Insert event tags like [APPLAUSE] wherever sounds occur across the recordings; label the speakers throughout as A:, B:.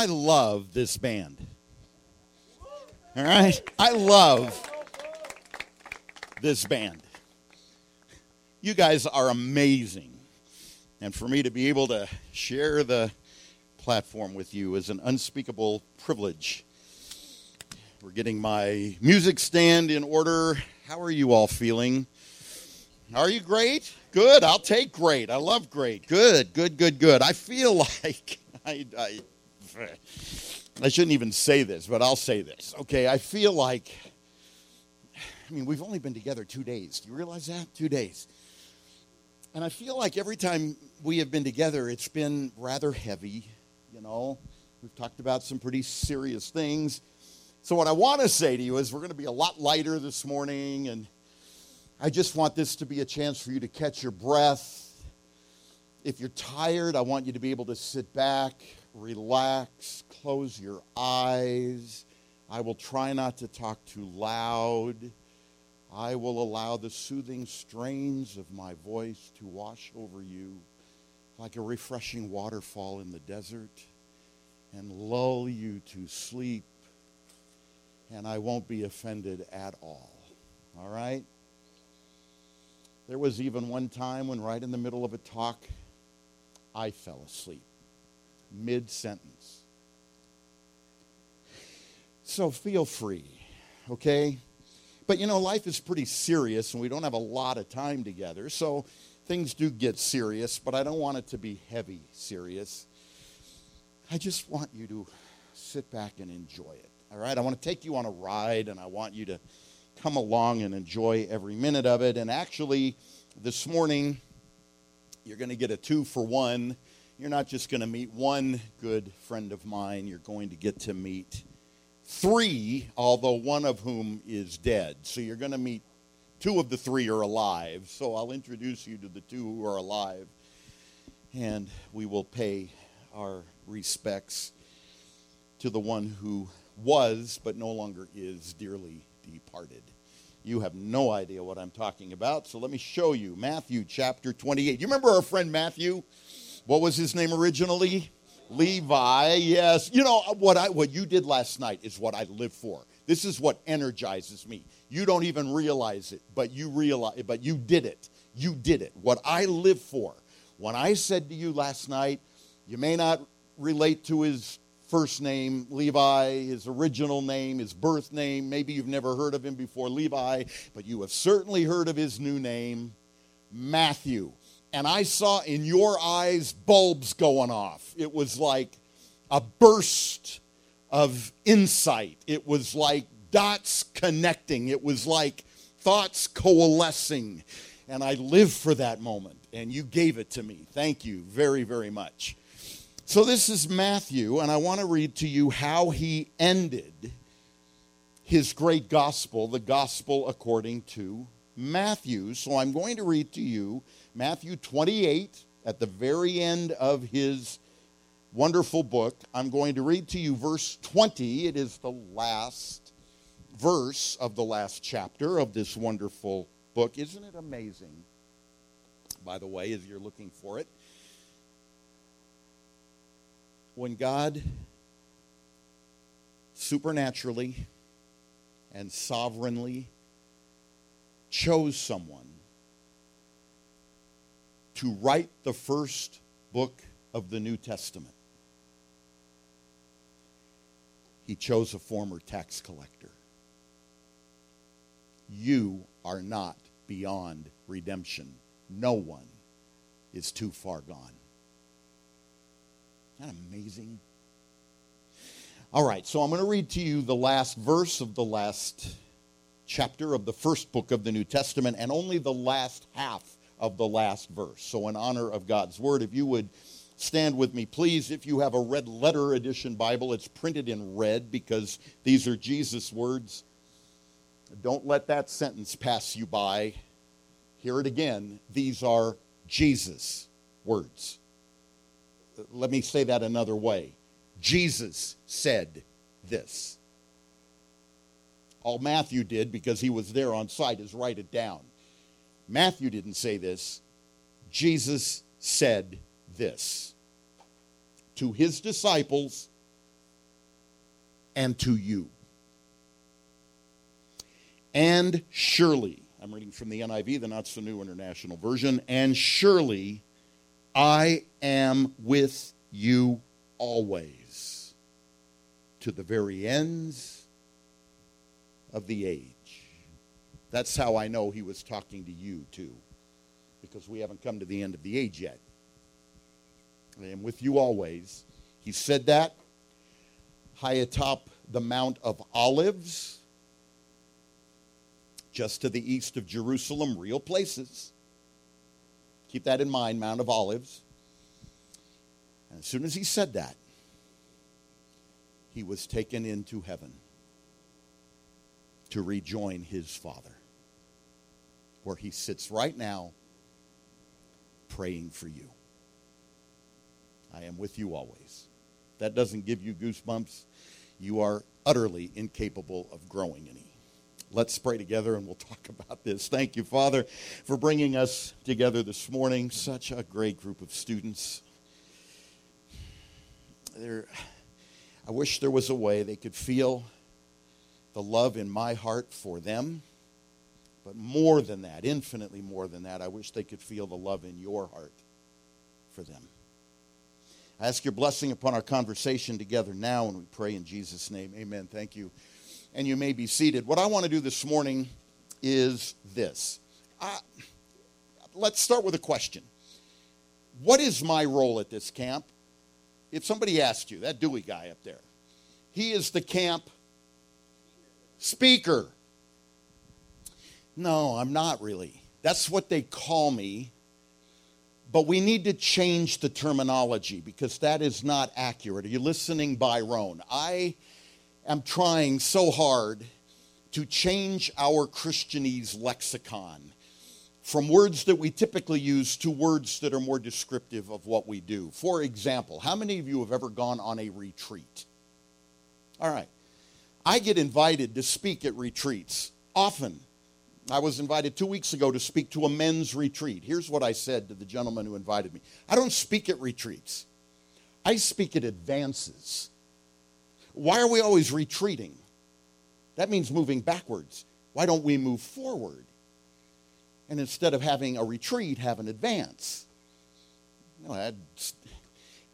A: I love this band. All right? I love this band. You guys are amazing. And for me to be able to share the platform with you is an unspeakable privilege. We're getting my music stand in order. How are you all feeling? Are you great? Good. I'll take great. I love great. Good, good, good, good. I feel [LAUGHS] like I, I, [LAUGHS] I shouldn't even say this, but I'll say this. Okay, I feel like, I mean, we've only been together two days. Do you realize that? Two days. And I feel like every time we have been together, it's been rather heavy, you know. We've talked about some pretty serious things. So, what I want to say to you is we're going to be a lot lighter this morning, and I just want this to be a chance for you to catch your breath. If you're tired, I want you to be able to sit back, relax, close your eyes. I will try not to talk too loud. I will allow the soothing strains of my voice to wash over you like a refreshing waterfall in the desert and lull you to sleep, and I won't be offended at all. All right? There was even one time when, right in the middle of a talk, I fell asleep mid sentence. So feel free, okay? But you know, life is pretty serious and we don't have a lot of time together. So things do get serious, but I don't want it to be heavy serious. I just want you to sit back and enjoy it. All right? I want to take you on a ride and I want you to come along and enjoy every minute of it. And actually, this morning, you're going to get a two for one. You're not just going to meet one good friend of mine, you're going to get to meet three, although one of whom is dead. So you're going to meet two of the three are alive. So I'll introduce you to the two who are alive, and we will pay our respects to the one who was but no longer is dearly departed. You have no idea what I'm talking about, so let me show you Matthew chapter 28. You remember our friend Matthew? What was his name originally? Levi, yes. You know what I what you did last night is what I live for. This is what energizes me. You don't even realize it, but you realize but you did it. You did it. What I live for. When I said to you last night, you may not relate to his first name, Levi, his original name, his birth name. Maybe you've never heard of him before, Levi, but you have certainly heard of his new name, Matthew and I saw in your eyes bulbs going off. It was like a burst of insight. It was like dots connecting. It was like thoughts coalescing. And I live for that moment. And you gave it to me. Thank you very, very much. So this is Matthew, and I want to read to you how he ended his great gospel, the gospel according to Matthew. So I'm going to read to you Matthew 28 at the very end of his wonderful book. I'm going to read to you verse 20. It is the last verse of the last chapter of this wonderful book. Isn't it amazing? By the way, as you're looking for it, when God supernaturally and sovereignly chose someone to write the first book of the New Testament. He chose a former tax collector. You are not beyond redemption. No one is too far gone. Isn't that amazing? All right, so I'm going to read to you the last verse of the last chapter of the first book of the New Testament and only the last half of the last verse. So, in honor of God's word, if you would stand with me, please. If you have a red letter edition Bible, it's printed in red because these are Jesus' words. Don't let that sentence pass you by. Hear it again. These are Jesus' words. Let me say that another way. Jesus said this. All Matthew did, because he was there on site, is write it down. Matthew didn't say this. Jesus said this to his disciples and to you. And surely, I'm reading from the NIV, the not so new international version, and surely I am with you always to the very ends of the age. That's how I know he was talking to you, too, because we haven't come to the end of the age yet. I am with you always. He said that high atop the Mount of Olives, just to the east of Jerusalem, real places. Keep that in mind, Mount of Olives. And as soon as he said that, he was taken into heaven to rejoin his Father, where he sits right now praying for you. I am with you always. That doesn't give you goosebumps. You are utterly incapable of growing any. Let's pray together and we'll [LAUGHS] talk about this. Thank you, Father, for bringing us together this morning. Such a great group of students. There, I wish there was a way they could feel the love in my heart for them. But more than that, infinitely more than that, I wish they could feel the love in your heart for them. I ask your blessing upon our conversation together now, and we pray in Jesus' name. Amen. Thank you. And you may be seated. What I want to do this morning is this. I, let's start with a question. What is my role at this camp? If somebody asked you, that Dewey guy up there, he is the camp speaker. No, I'm not really. That's what they call me but we need to change the terminology because that is not accurate. Are you listening, Byron? I am trying so hard to change our Christianese lexicon from words that we typically use to words that are more descriptive of what we do. For example, how many of you have ever gone on a retreat? All right. I get invited to speak at retreats often. I was invited two weeks ago to speak to a men's retreat. Here's what I said to the gentleman who invited me I don't speak at retreats, I speak at advances. Why are we always retreating? That means moving backwards. Why don't we move forward? And instead of having a retreat, have an advance. No,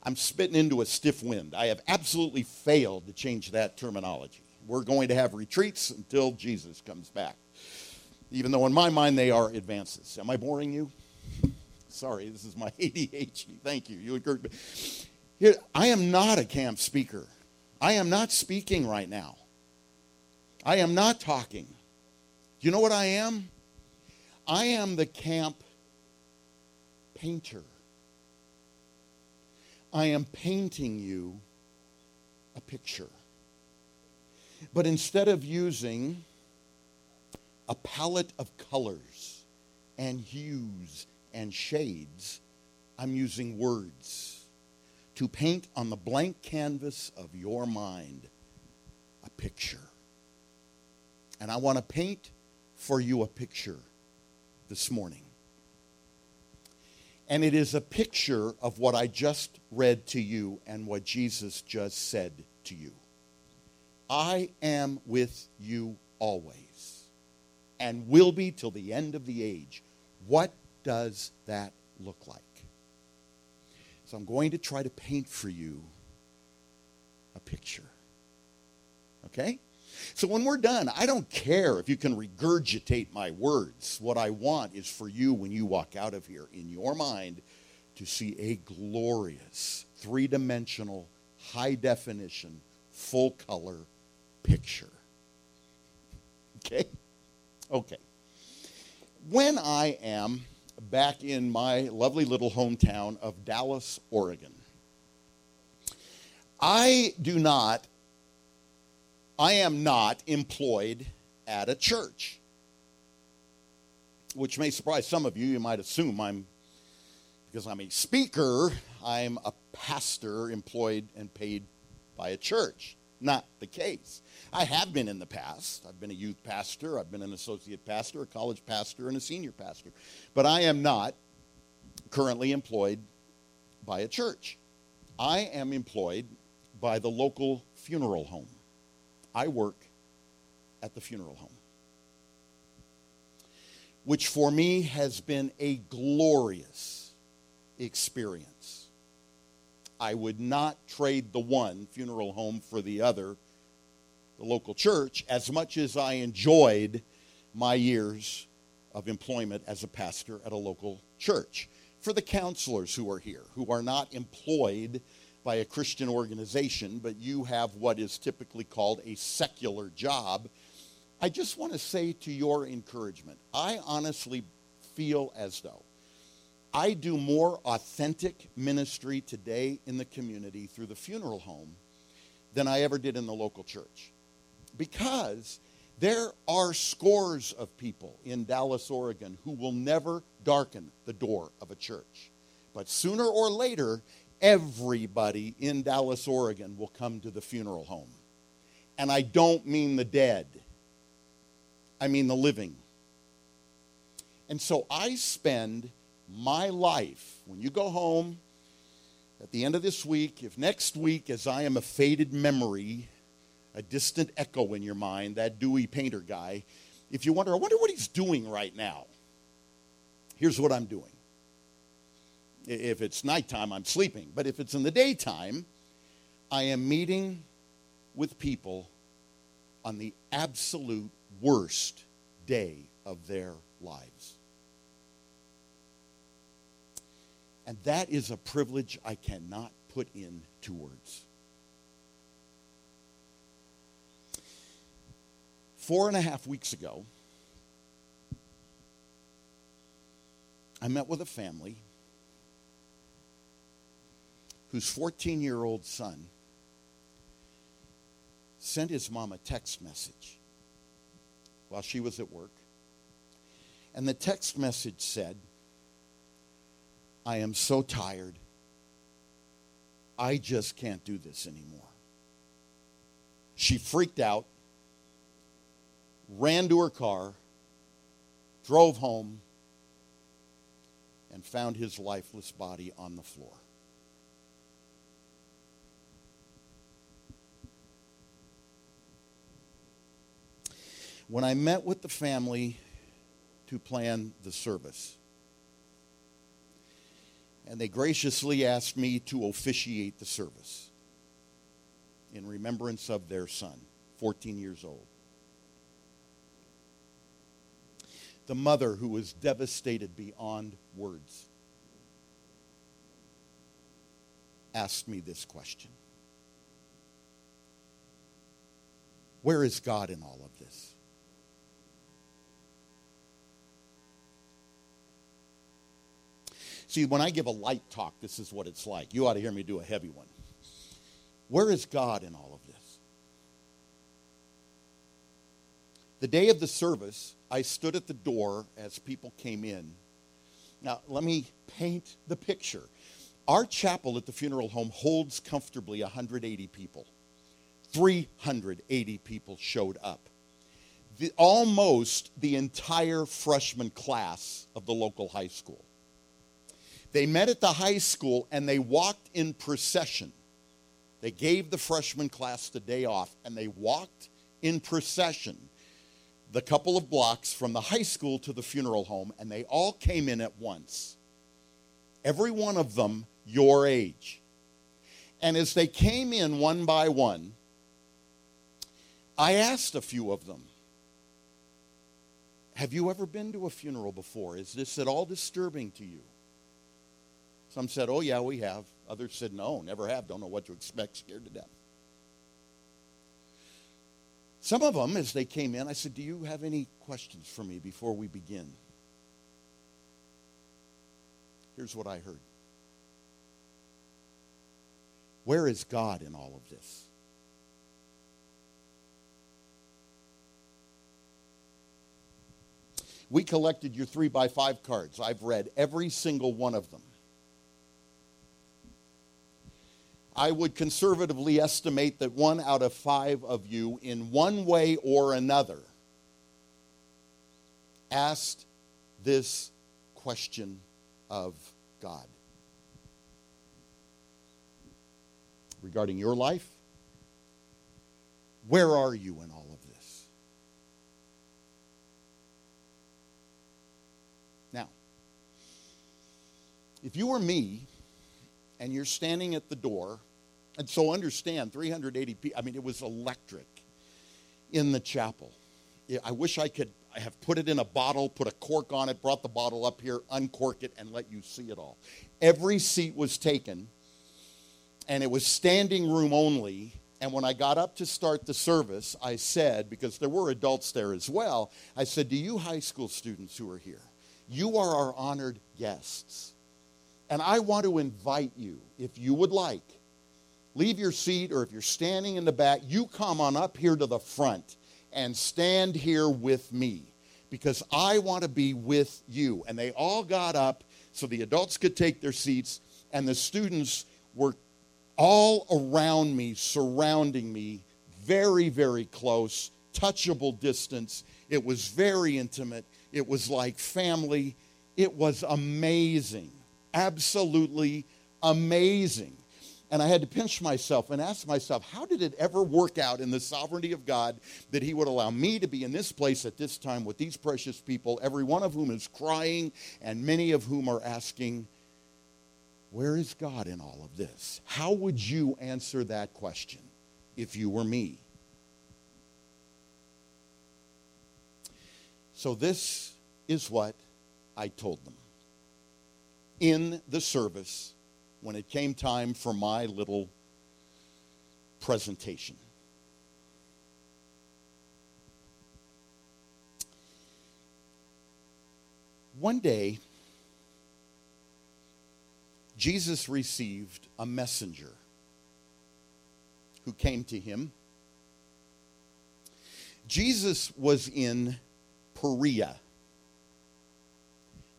A: I'm spitting into a stiff wind. I have absolutely failed to change that terminology. We're going to have retreats until Jesus comes back even though in my mind they are advances. Am I boring you? Sorry, this is my [LAUGHS] ADHD. Thank you. You agreed. Here, I am not a camp speaker. I am not speaking right now. I am not talking. You know what I am? I am the camp painter. I am painting you a picture. But instead of using a palette of colors and hues and shades, I'm using words to paint on the blank canvas of your mind a picture. And I want to paint for you a picture this morning. And it is a picture of what I just read to you and what Jesus just said to you. I am with you always and will be till the end of the age. What does that look like? So I'm going to try to paint for you a picture. Okay? So when we're done, I don't care if you can regurgitate my words. What I want is for you, when you walk out of here, in your mind, to see a glorious, three dimensional, high definition, full color picture. [LAUGHS] Okay? Okay. When I am back in my lovely little hometown of Dallas, Oregon, I do not, I am not employed at a church, which may surprise some of you. You might assume I'm, because I'm a speaker, I'm a pastor employed and paid by a church. Not the case. I have been in the past. I've been a youth pastor, I've been an associate pastor, a college pastor, and a senior pastor. But I am not currently employed by a church. I am employed by the local funeral home. I work at the funeral home, which for me has been a glorious experience. I would not trade the one funeral home for the other, the local church, as much as I enjoyed my years of employment as a pastor at a local church. For the counselors who are here, who are not employed by a Christian organization, but you have what is typically called a secular job, I just want to say to your encouragement, I honestly feel as though I do more authentic ministry today in the community through the funeral home than I ever did in the local church. Because there are scores of people in Dallas, Oregon who will never darken the door of a church. But sooner or later, everybody in Dallas, Oregon will come to the funeral home. And I don't mean the dead, I mean the living. And so I spend my life, when you go home at the end of this week, if next week, as I am a faded memory, a distant echo in your mind, that Dewey Painter guy, if you wonder, I wonder what he's doing right now. Here's what I'm doing. If it's nighttime, I'm sleeping. But if it's in the daytime, I am meeting with people on the absolute worst day of their lives. And that is a privilege I cannot put into words. Four and a half weeks ago, I met with a family whose 14 year old son sent his mom a text message while she was at work. And the text message said, I am so tired. I just can't do this anymore. She freaked out ran to her car, drove home, and found his lifeless body on the floor. When I met with the family to plan the service, and they graciously asked me to officiate the service in remembrance of their son, 14 years old. the mother who was devastated beyond words, asked me this question Where is God in all of this? See, when I give a light talk, this is what it's like. You ought to hear me do a heavy one. Where is God in all of this? The day of the service, I stood at the door as people came in. Now, let me paint the picture. Our chapel at the funeral home holds comfortably 180 people. 380 people showed up. The, almost the entire freshman class of the local high school. They met at the high school and they walked in procession. They gave the freshman class the day off and they walked in procession the couple of blocks from the high school to the funeral home, and they all came in at once. Every one of them your age. And as they came in one by one, I asked a few of them, Have you ever been to a funeral before? Is this at all disturbing to you? Some said, Oh, yeah, we have. Others said, No, never have. Don't know what to expect, scared to death. Some of them, as they came in, I said, Do you have any questions for me before we begin? Here's what I heard Where is God in all of this? We collected your three by five cards. I've read every single one of them. I would conservatively estimate that one out of five of you, in one way or another, asked this question of God regarding your life, Where are you in all of this? Now, if you were me and you're standing at the door, and so understand 380 people, I mean, it was electric in the chapel. I wish I could have put it in a bottle, put a cork on it, brought the bottle up here, uncork it, and let you see it all. Every seat was taken, and it was standing room only. And when I got up to start the service, I said, because there were adults there as well, I said, Do you high school students who are here, you are our honored guests. And I want to invite you, if you would like, leave your seat, or if you're standing in the back, you come on up here to the front and stand here with me because I want to be with you. And they all got up so the adults could take their seats, and the students were all around me, surrounding me, very, very close, touchable distance. It was very intimate. It was like family. It was amazing, absolutely amazing. And I had to pinch myself and ask myself, how did it ever work out in the sovereignty of God that He would allow me to be in this place at this time with these precious people, every one of whom is crying and many of whom are asking, Where is God in all of this? How would you answer that question if you were me? So, this is what I told them in the service when it came time for my little presentation. One day, Jesus received a messenger who came to him. Jesus was in Perea.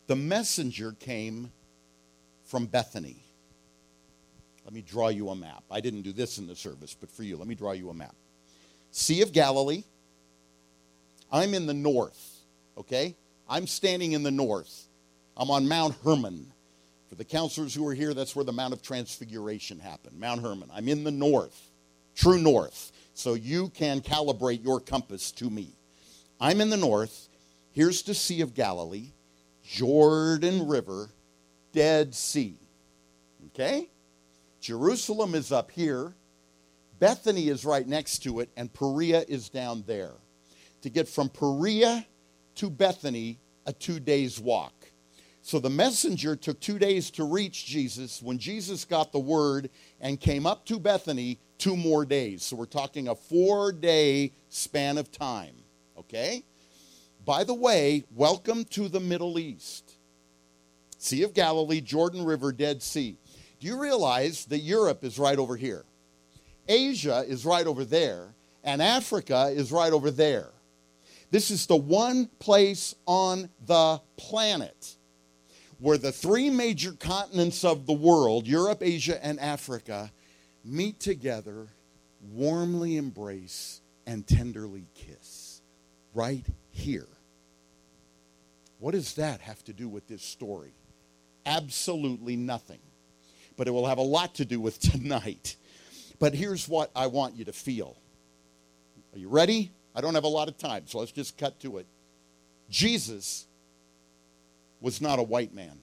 A: The messenger came from Bethany. Let me draw you a map. I didn't do this in the service, but for you, let me draw you a map. Sea of Galilee. I'm in the north, okay? I'm standing in the north. I'm on Mount Hermon. For the counselors who are here, that's where the Mount of Transfiguration happened. Mount Hermon. I'm in the north, true north. So you can calibrate your compass to me. I'm in the north. Here's the Sea of Galilee, Jordan River, Dead Sea. Okay? Jerusalem is up here, Bethany is right next to it, and Perea is down there. To get from Perea to Bethany, a two days walk. So the messenger took two days to reach Jesus. When Jesus got the word and came up to Bethany, two more days. So we're talking a four day span of time. Okay? By the way, welcome to the Middle East. Sea of Galilee, Jordan River, Dead Sea. Do you realize that Europe is right over here? Asia is right over there, and Africa is right over there. This is the one place on the planet where the three major continents of the world, Europe, Asia, and Africa, meet together, warmly embrace, and tenderly kiss. Right here. What does that have to do with this story? Absolutely nothing but it will have a lot to do with [LAUGHS] tonight. But here's what I want you to feel. Are you ready? I don't have a lot of time, so let's just cut to it. Jesus was not a white man.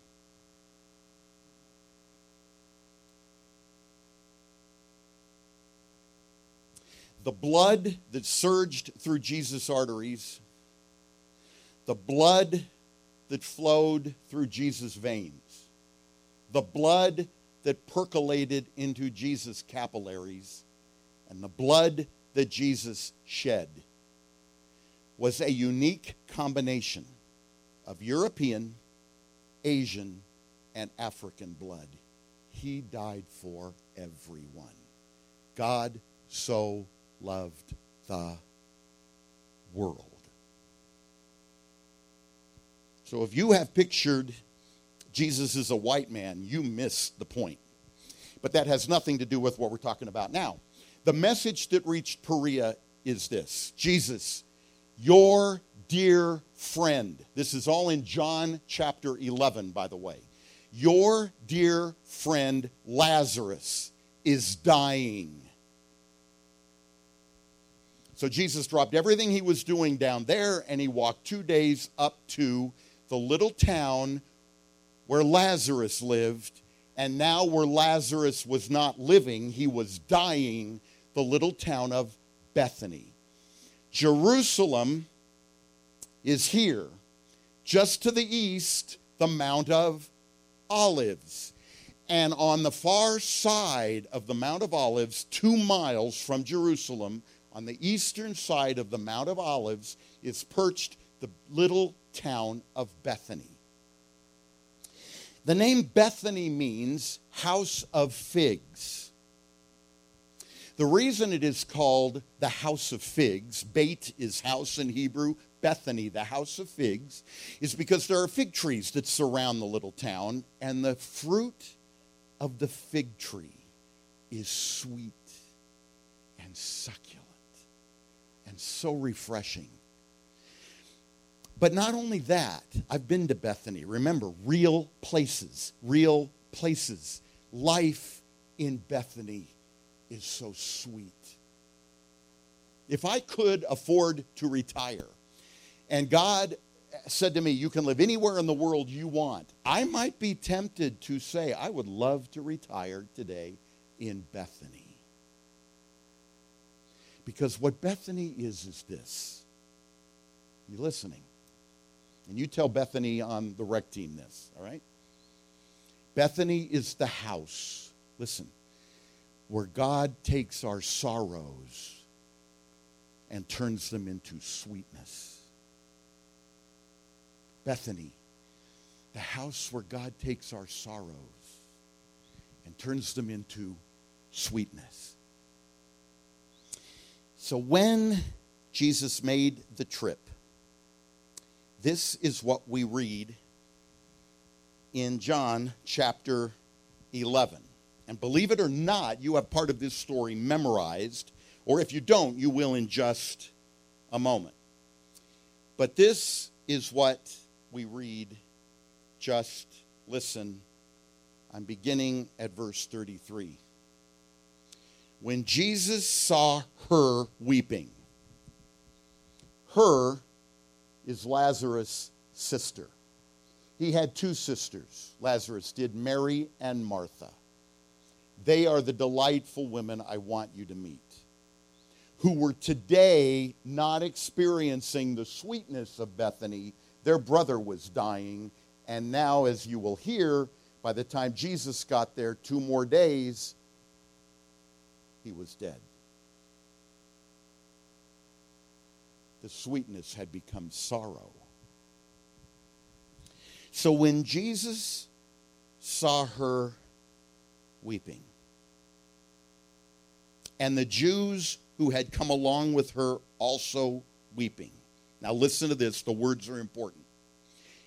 A: The blood that surged through Jesus' arteries, the blood that flowed through Jesus' veins, the blood that percolated into Jesus' capillaries and the blood that Jesus shed was a unique combination of European, Asian, and African blood. He died for everyone. God so loved the world. So if you have pictured Jesus is a white man, you miss the point. But that has nothing to do with what we're talking about now. The message that reached Perea is this Jesus, your dear friend, this is all in John chapter 11, by the way. Your dear friend Lazarus is dying. So Jesus dropped everything he was doing down there and he walked two days up to the little town where Lazarus lived. And now, where Lazarus was not living, he was dying, the little town of Bethany. Jerusalem is here. Just to the east, the Mount of Olives. And on the far side of the Mount of Olives, two miles from Jerusalem, on the eastern side of the Mount of Olives, is perched the little town of Bethany. The name Bethany means house of figs. The reason it is called the house of figs, Beit is house in Hebrew, Bethany, the house of figs, is because there are fig trees that surround the little town, and the fruit of the fig tree is sweet and succulent and so refreshing. But not only that, I've been to Bethany. Remember, real places, real places. Life in Bethany is so sweet. If I could afford to retire, and God said to me, You can live anywhere in the world you want, I might be tempted to say, I would love to retire today in Bethany. Because what Bethany is, is this. You listening? And you tell Bethany on the rec team this, all right? Bethany is the house, listen, where God takes our sorrows and turns them into sweetness. Bethany, the house where God takes our sorrows and turns them into sweetness. So when Jesus made the trip, this is what we read in John chapter 11. And believe it or not, you have part of this story memorized, or if you don't, you will in just a moment. But this is what we read. Just listen. I'm beginning at verse 33 when Jesus saw her weeping. Her is Lazarus' sister. He had two sisters, Lazarus did, Mary and Martha. They are the delightful women I want you to meet, who were today not experiencing the sweetness of Bethany. Their brother was dying, and now, as you will hear, by the time Jesus got there, two more days, he was dead. The sweetness had become sorrow. So when Jesus saw her weeping, and the Jews who had come along with her also weeping. Now, listen to this, the words are important.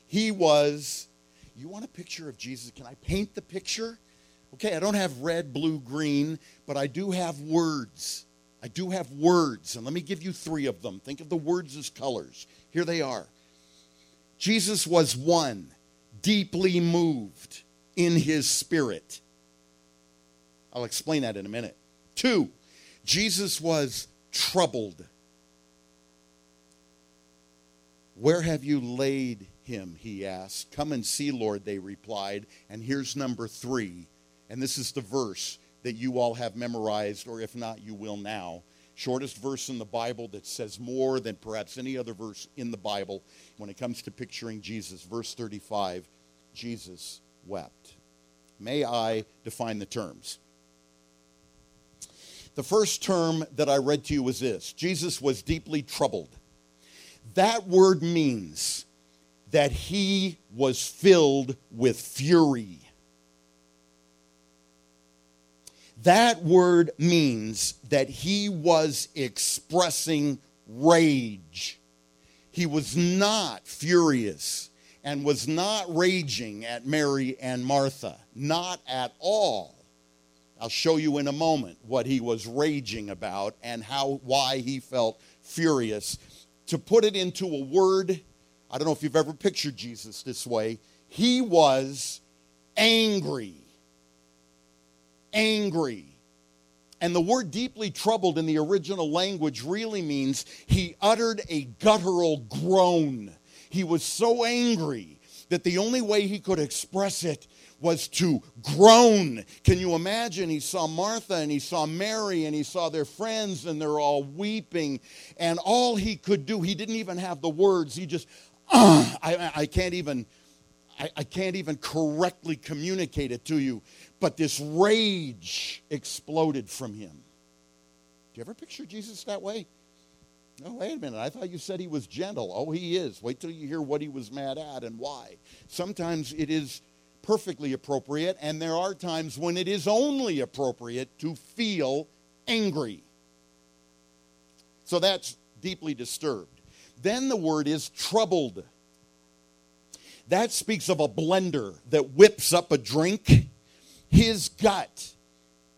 A: He was, you want a picture of Jesus? Can I paint the picture? Okay, I don't have red, blue, green, but I do have words. I do have words, and let me give you three of them. Think of the words as colors. Here they are. Jesus was one, deeply moved in his spirit. I'll explain that in a minute. Two, Jesus was troubled. Where have you laid him? He asked. Come and see, Lord, they replied. And here's number three and this is the verse that you all have memorized, or if not, you will now. Shortest verse in the Bible that says more than perhaps any other verse in the Bible when it comes to picturing Jesus. Verse 35 Jesus wept. May I define the terms? The first term that I read to you was this Jesus was deeply troubled. That word means that he was filled with fury. That word means that he was expressing rage. He was not furious and was not raging at Mary and Martha. Not at all. I'll show you in a moment what he was raging about and how why he felt furious. To put it into a word, I don't know if you've ever pictured Jesus this way. He was angry angry. And the word deeply troubled in the original language really means he uttered a guttural groan. He was so angry that the only way he could express it was to groan. Can you imagine? He saw Martha and he saw Mary and he saw their friends and they're all weeping. And all he could do, he didn't even have the words. He just, [CLEARS THROAT] uh, I, I can't even. I, I can't even correctly communicate it to you, but this rage exploded from him. Do you ever picture Jesus that way? No, wait a minute. I thought you said he was gentle. Oh, he is. Wait till you hear what he was mad at and why. Sometimes it is perfectly appropriate, and there are times when it is only appropriate to feel angry. So that's deeply disturbed. Then the word is troubled. That speaks of a blender that whips up a drink. His gut,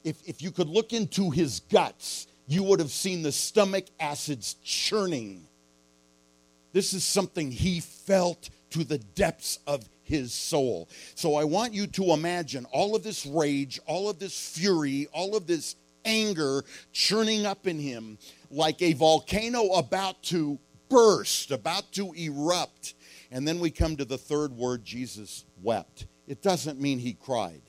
A: if, if you could look into his guts, you would have seen the stomach acids churning. This is something he felt to the depths of his soul. So I want you to imagine all of this rage, all of this fury, all of this anger churning up in him like a volcano about to burst, about to erupt. And then we come to the third word Jesus wept. It doesn't mean he cried,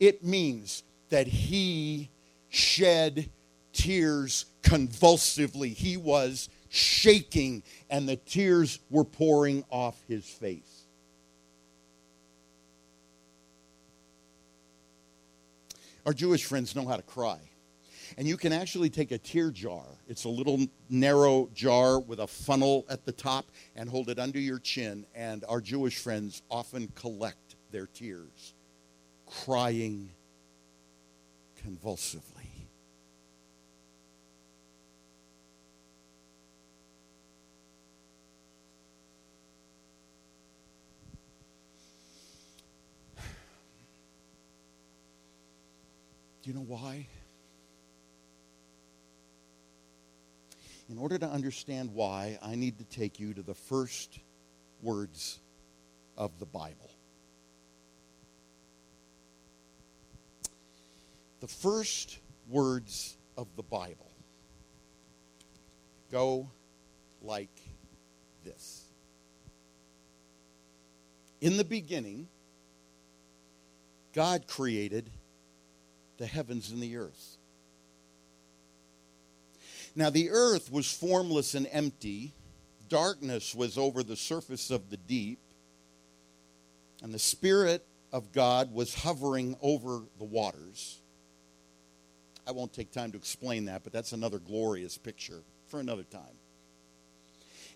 A: it means that he shed tears convulsively. He was shaking, and the tears were pouring off his face. Our Jewish friends know how to cry. And you can actually take a tear jar. It's a little narrow jar with a funnel at the top and hold it under your chin. And our Jewish friends often collect their tears, crying convulsively. Do you know why? In order to understand why, I need to take you to the first words of the Bible. The first words of the Bible go like this In the beginning, God created the heavens and the earth. Now, the earth was formless and empty, darkness was over the surface of the deep, and the Spirit of God was hovering over the waters. I won't take time to explain that, but that's another glorious picture for another time.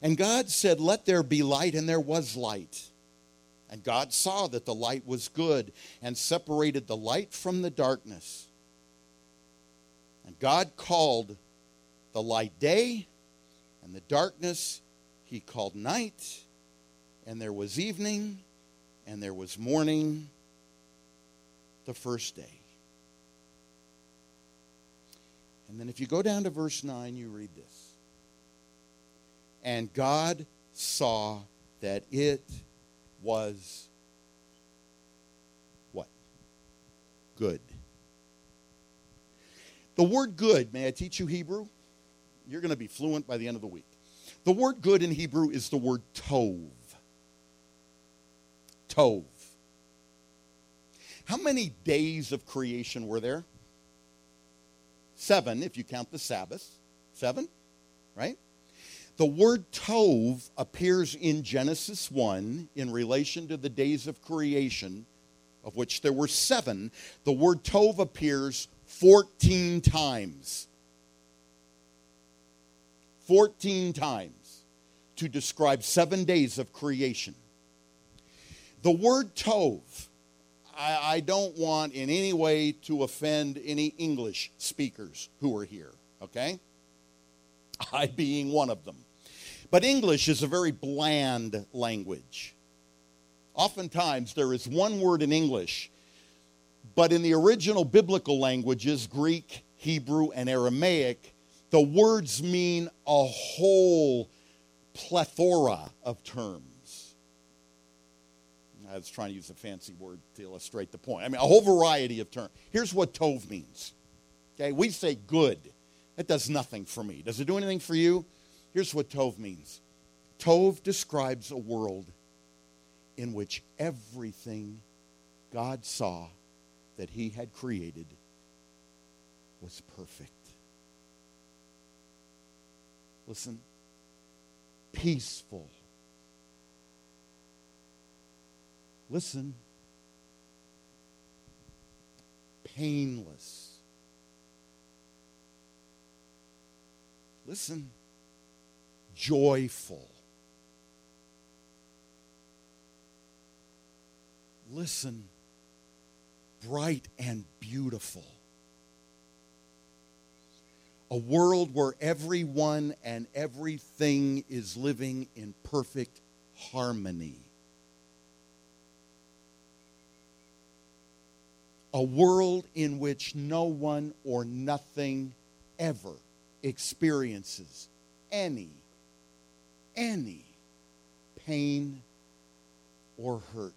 A: And God said, Let there be light, and there was light. And God saw that the light was good and separated the light from the darkness. And God called the light day, and the darkness he called night. And there was evening, and there was morning the first day. And then if you go down to verse 9, you read this. And God saw that it was what? Good. The word good, may I teach you Hebrew? You're going to be fluent by the end of the week. The word good in Hebrew is the word tov. Tov. How many days of creation were there? Seven, if you count the Sabbath. Seven, right? The word Tov appears in Genesis 1 in relation to the days of creation, of which there were seven. The word Tov appears 14 times. 14 times to describe seven days of creation. The word Tov, I, I don't want in any way to offend any English speakers who are here, okay? I being one of them. But English is a very bland language. Oftentimes, there is one word in English, but in the original biblical languages, Greek, Hebrew, and Aramaic, the words mean a whole plethora of terms. I was trying to use a fancy word to illustrate the point. I mean, a whole variety of terms. Here's what Tov means Okay, we say good. That does nothing for me. Does it do anything for you? Here's what Tov means Tov describes a world in which everything God saw that He had created was perfect. Listen, peaceful. Listen, painless. Listen, joyful. Listen, bright and beautiful. A world where everyone and everything is living in perfect harmony. A world in which no one or nothing ever experiences any, any pain or hurt.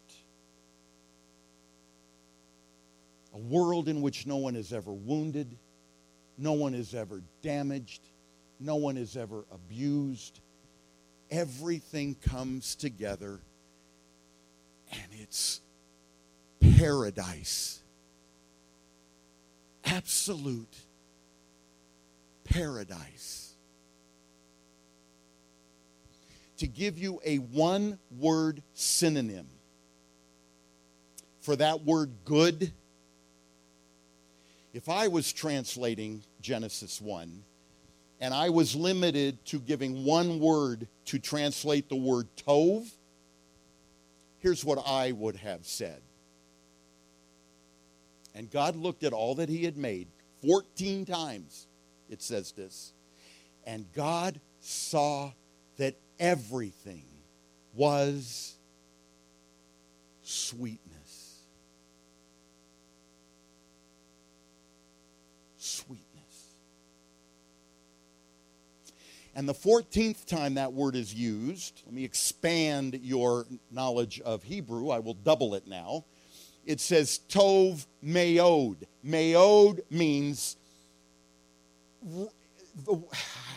A: A world in which no one is ever wounded, no one is ever damaged, no one is ever abused. Everything comes together and it's paradise. Absolute paradise. To give you a one word synonym for that word good, if I was translating Genesis 1 and I was limited to giving one word to translate the word tov, here's what I would have said. And God looked at all that He had made 14 times, it says this. And God saw that everything was sweetness. sweetness. And the 14th time that word is used, let me expand your knowledge of Hebrew. I will double it now. It says tov meod. Meod means,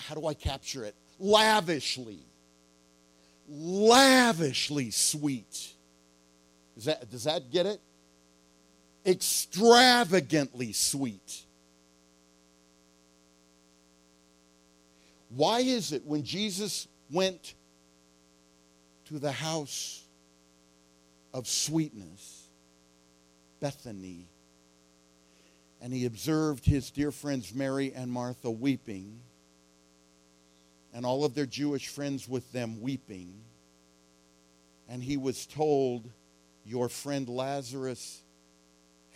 A: how do I capture it? Lavishly. Lavishly sweet. Does that, does that get it? Extravagantly sweet. Why is it when Jesus went to the house of sweetness, Bethany, and he observed his dear friends Mary and Martha weeping, and all of their Jewish friends with them weeping, and he was told, Your friend Lazarus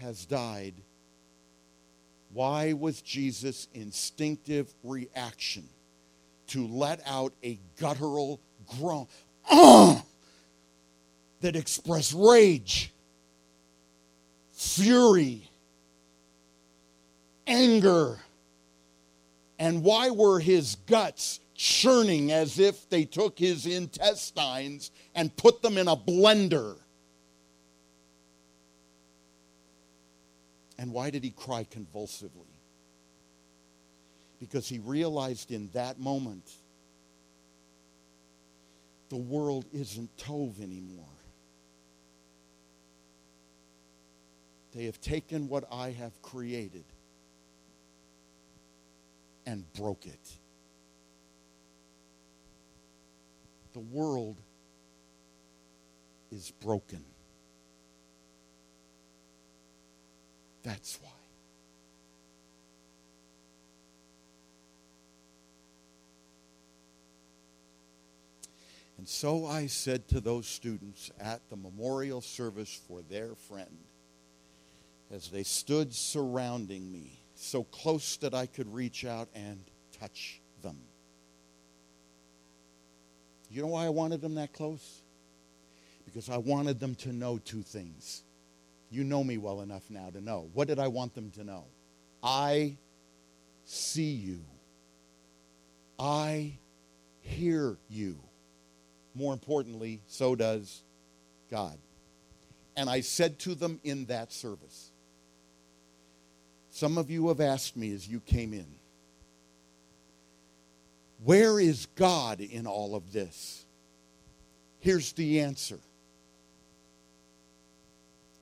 A: has died. Why was Jesus' instinctive reaction? to let out a guttural groan uh, [CLEARS THROAT] that expressed rage, fury, anger. And why were his guts churning as if they took his intestines and put them in a blender? And why did he cry convulsively? because he realized in that moment the world isn't Tov anymore. They have taken what I have created and broke it. The world is broken. That's why. And so I said to those students at the memorial service for their friend, as they stood surrounding me, so close that I could reach out and touch them. You know why I wanted them that close? Because I wanted them to know two things. You know me well enough now to know. What did I want them to know? I see you. I hear you. More importantly, so does God. And I said to them in that service Some of you have asked me as you came in, where is God in all of this? Here's the answer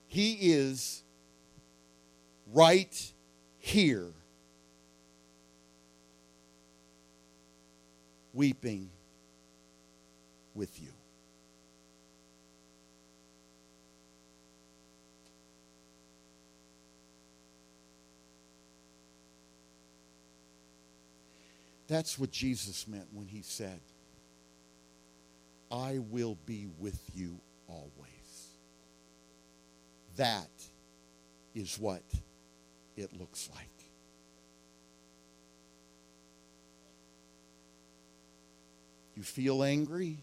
A: He is right here, weeping with you. That's what Jesus meant when he said, I will be with you always. That is what it looks like. You feel angry?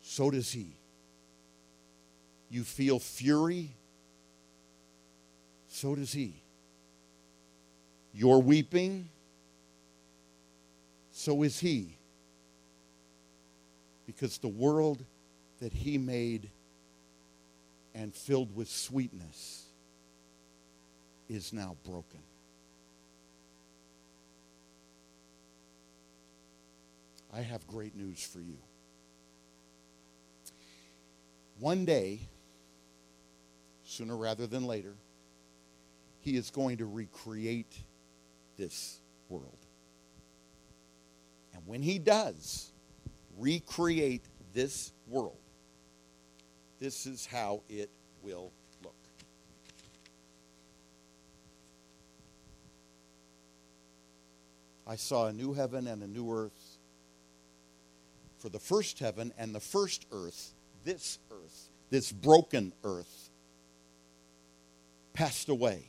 A: So does he. You feel fury? So does he. You're weeping? So is he. Because the world that he made and filled with sweetness is now broken. I have great news for you. One day, sooner rather than later, he is going to recreate this world. When he does recreate this world, this is how it will look. I saw a new heaven and a new earth. For the first heaven and the first earth, this earth, this broken earth, passed away.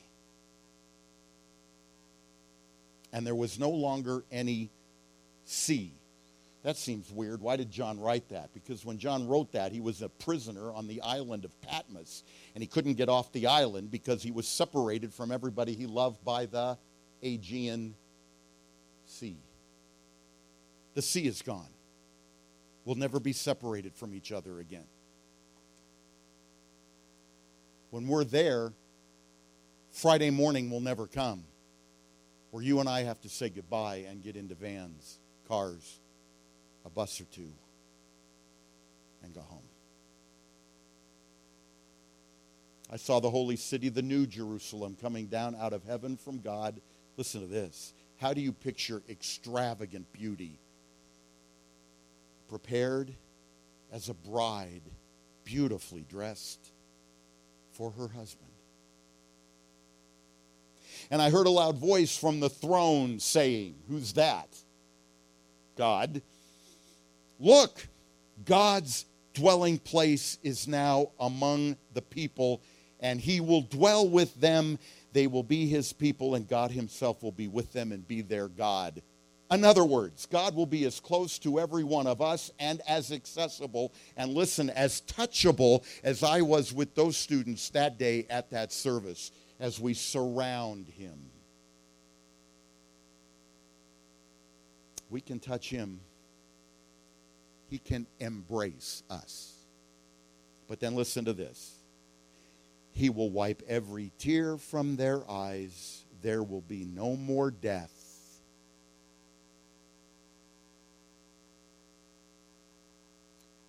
A: And there was no longer any sea. That seems weird. Why did John write that? Because when John wrote that, he was a prisoner on the island of Patmos, and he couldn't get off the island because he was separated from everybody he loved by the Aegean Sea. The sea is gone. We'll never be separated from each other again. When we're there, Friday morning will never come where you and I have to say goodbye and get into vans cars, a bus or two, and go home. I saw the holy city, the new Jerusalem, coming down out of heaven from God. Listen to this. How do you picture extravagant beauty? Prepared as a bride, beautifully dressed for her husband. And I heard a loud voice from the throne saying, Who's that? God. Look, God's dwelling place is now among the people, and he will dwell with them. They will be his people, and God himself will be with them and be their God. In other words, God will be as close to every one of us and as accessible and listen, as touchable as I was with those students that day at that service as we surround him. We can touch him, he can embrace us. But then listen to this He will wipe every tear from their eyes. There will be no more death.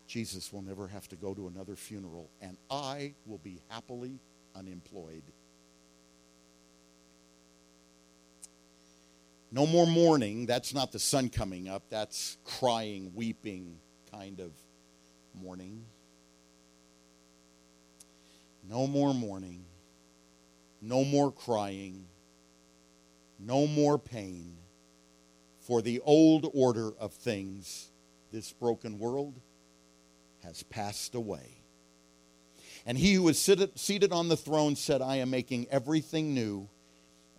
A: Jesus will never have to go to another funeral, and I will be happily unemployed. No more mourning. That's not the sun coming up. That's crying, weeping kind of mourning. No more mourning. No more crying. No more pain. For the old order of things, this broken world has passed away. And he who was seated on the throne said, I am making everything new.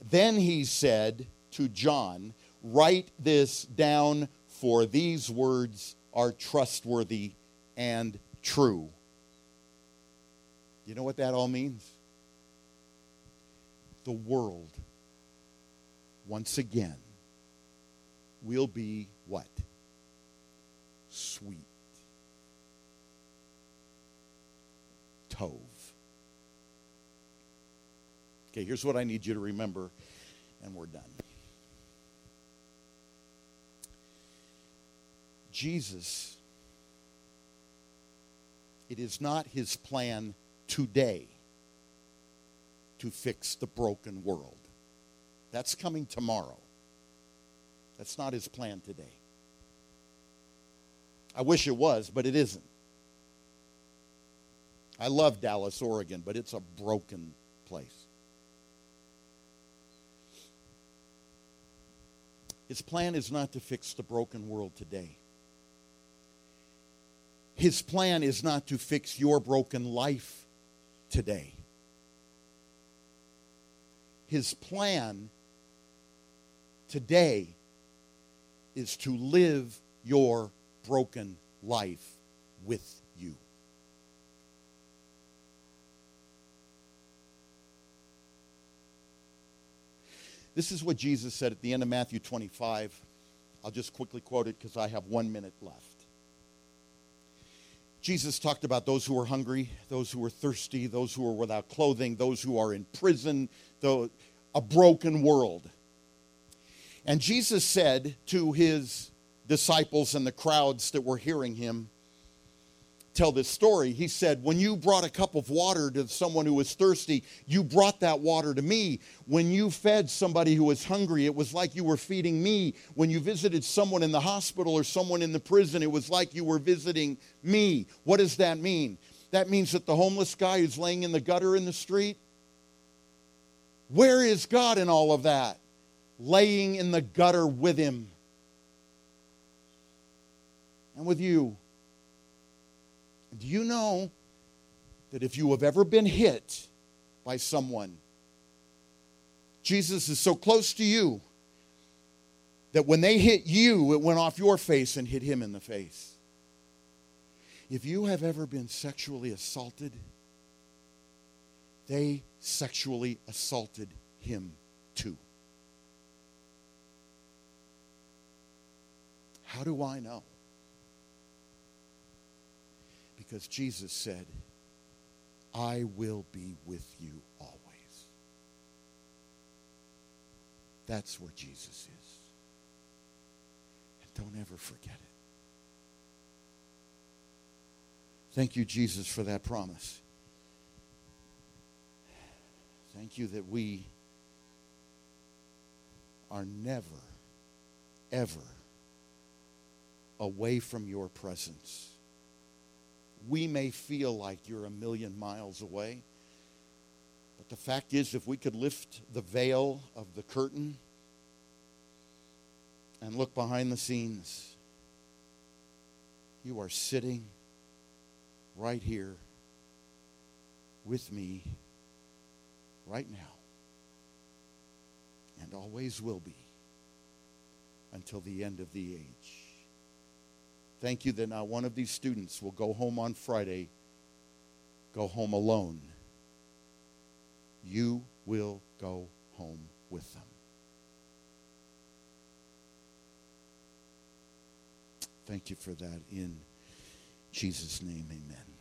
A: Then he said, to John, Write this down, for these words are trustworthy and true. You know what that all means? The world, once again, will be what? Sweet. Tov. Okay, here's what I need you to remember, and we're done. Jesus, it is not his plan today to fix the broken world. That's coming tomorrow. That's not his plan today. I wish it was, but it isn't. I love Dallas, Oregon, but it's a broken place. His plan is not to fix the broken world today. His plan is not to fix your broken life today. His plan today is to live your broken life with you. This is what Jesus said at the end of Matthew 25. I'll just quickly quote it because I have one minute left. Jesus talked about those who are hungry, those who are thirsty, those who are without clothing, those who are in prison, a broken world. And Jesus said to his disciples and the crowds that were hearing him tell this story, he said, When you brought a cup of water to someone who was thirsty, you brought that water to me. When you fed somebody who was hungry, it was like you were feeding me. When you visited someone in the hospital or someone in the prison, it was like you were visiting me. What does that mean? That means that the homeless guy who's laying in the gutter in the street, where is God in all of that? Laying in the gutter with him and with you. Do you know that if you have ever been hit by someone, Jesus is so close to you that when they hit you, it went off your face and hit him in the face. If you have ever been sexually assaulted, they sexually assaulted him too. How do I know? Because Jesus said, I will be with you always. That's where Jesus is. And don't ever forget it. Thank you, Jesus, for that promise. Thank you that we are never, ever away from your presence. We may feel like you're a million miles away, but the fact is, if we could lift the veil of the curtain and look behind the scenes, you are sitting right here with me right now and always will be until the end of the age. Thank you that now one of these students will go home on Friday, go home alone. You will go home with them. Thank you for that in Jesus' name, amen.